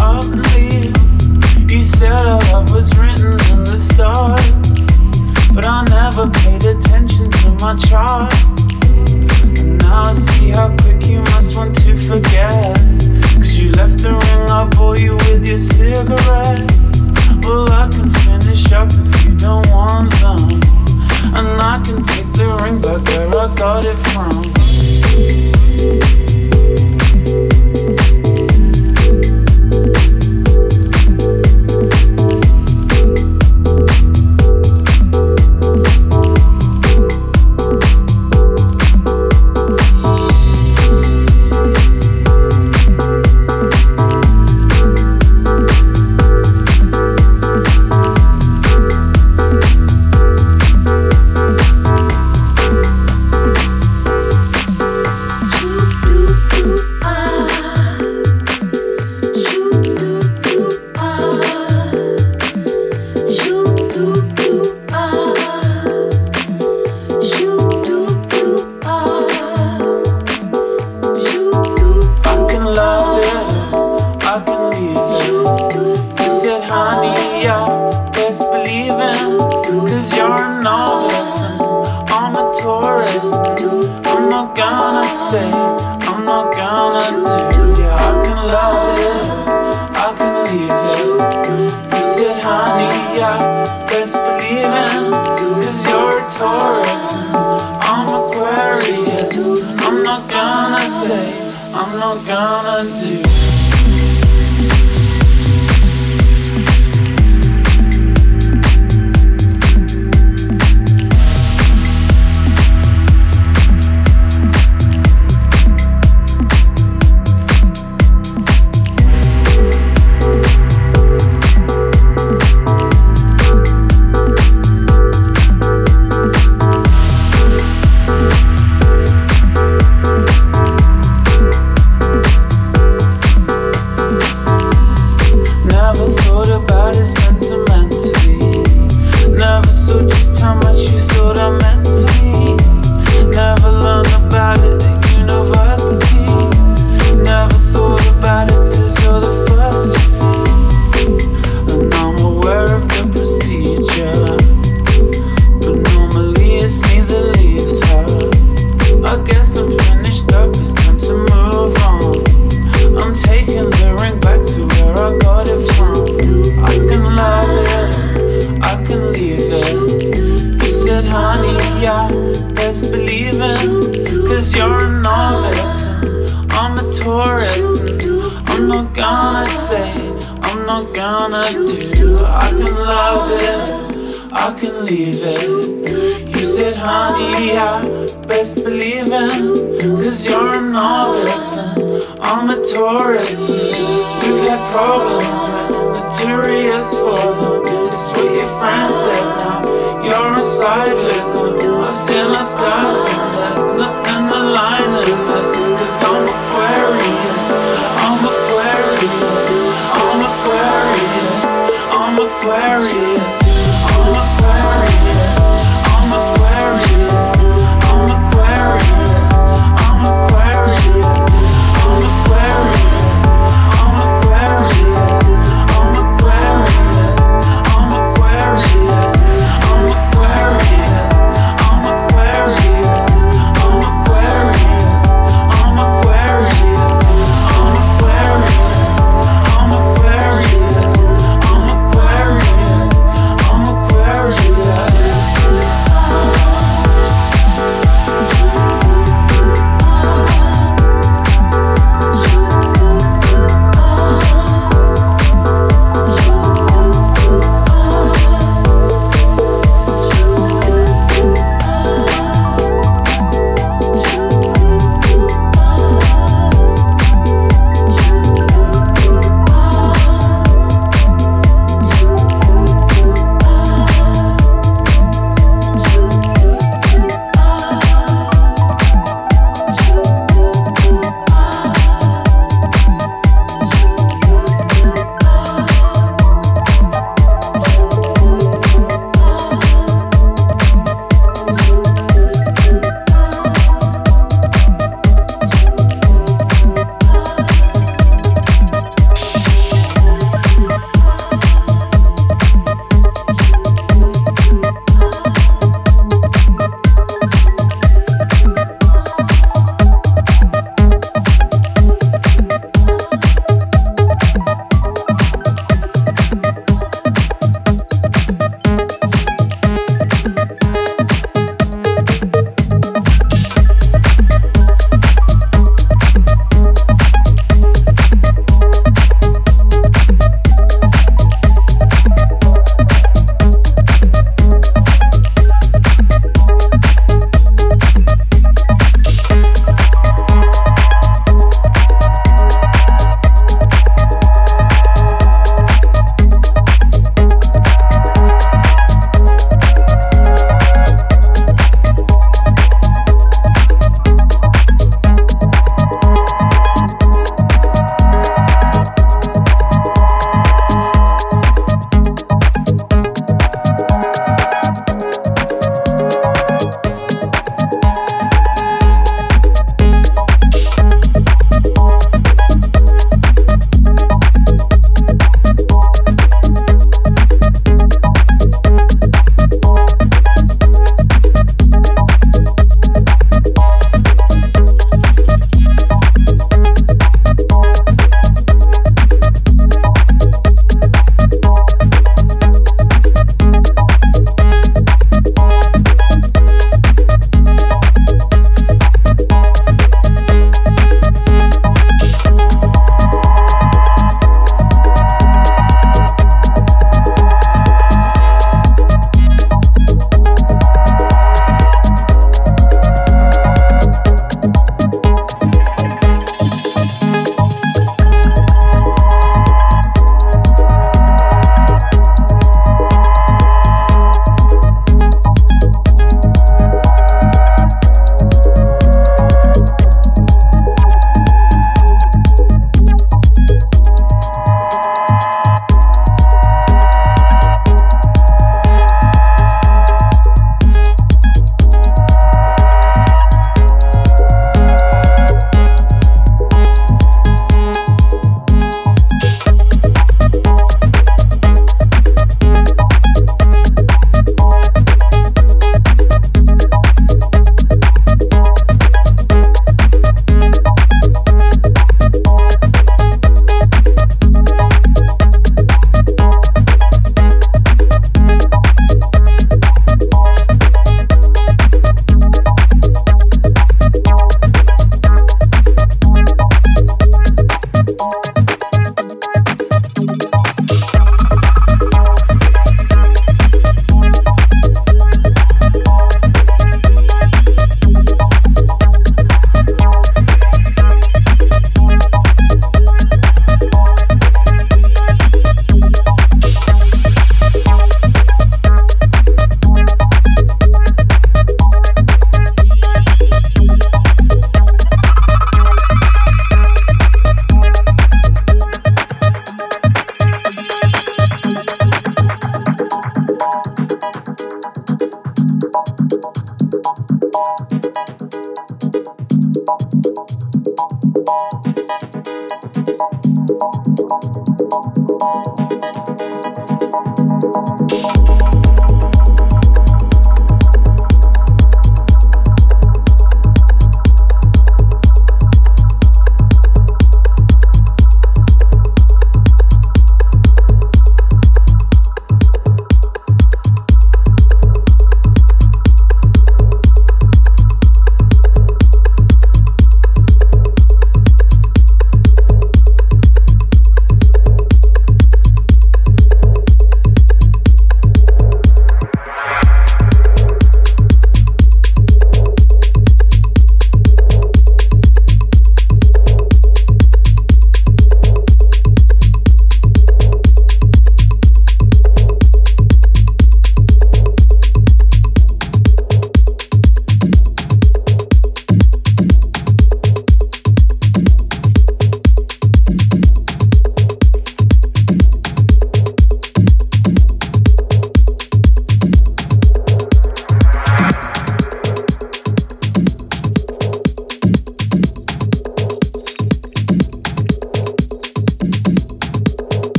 up.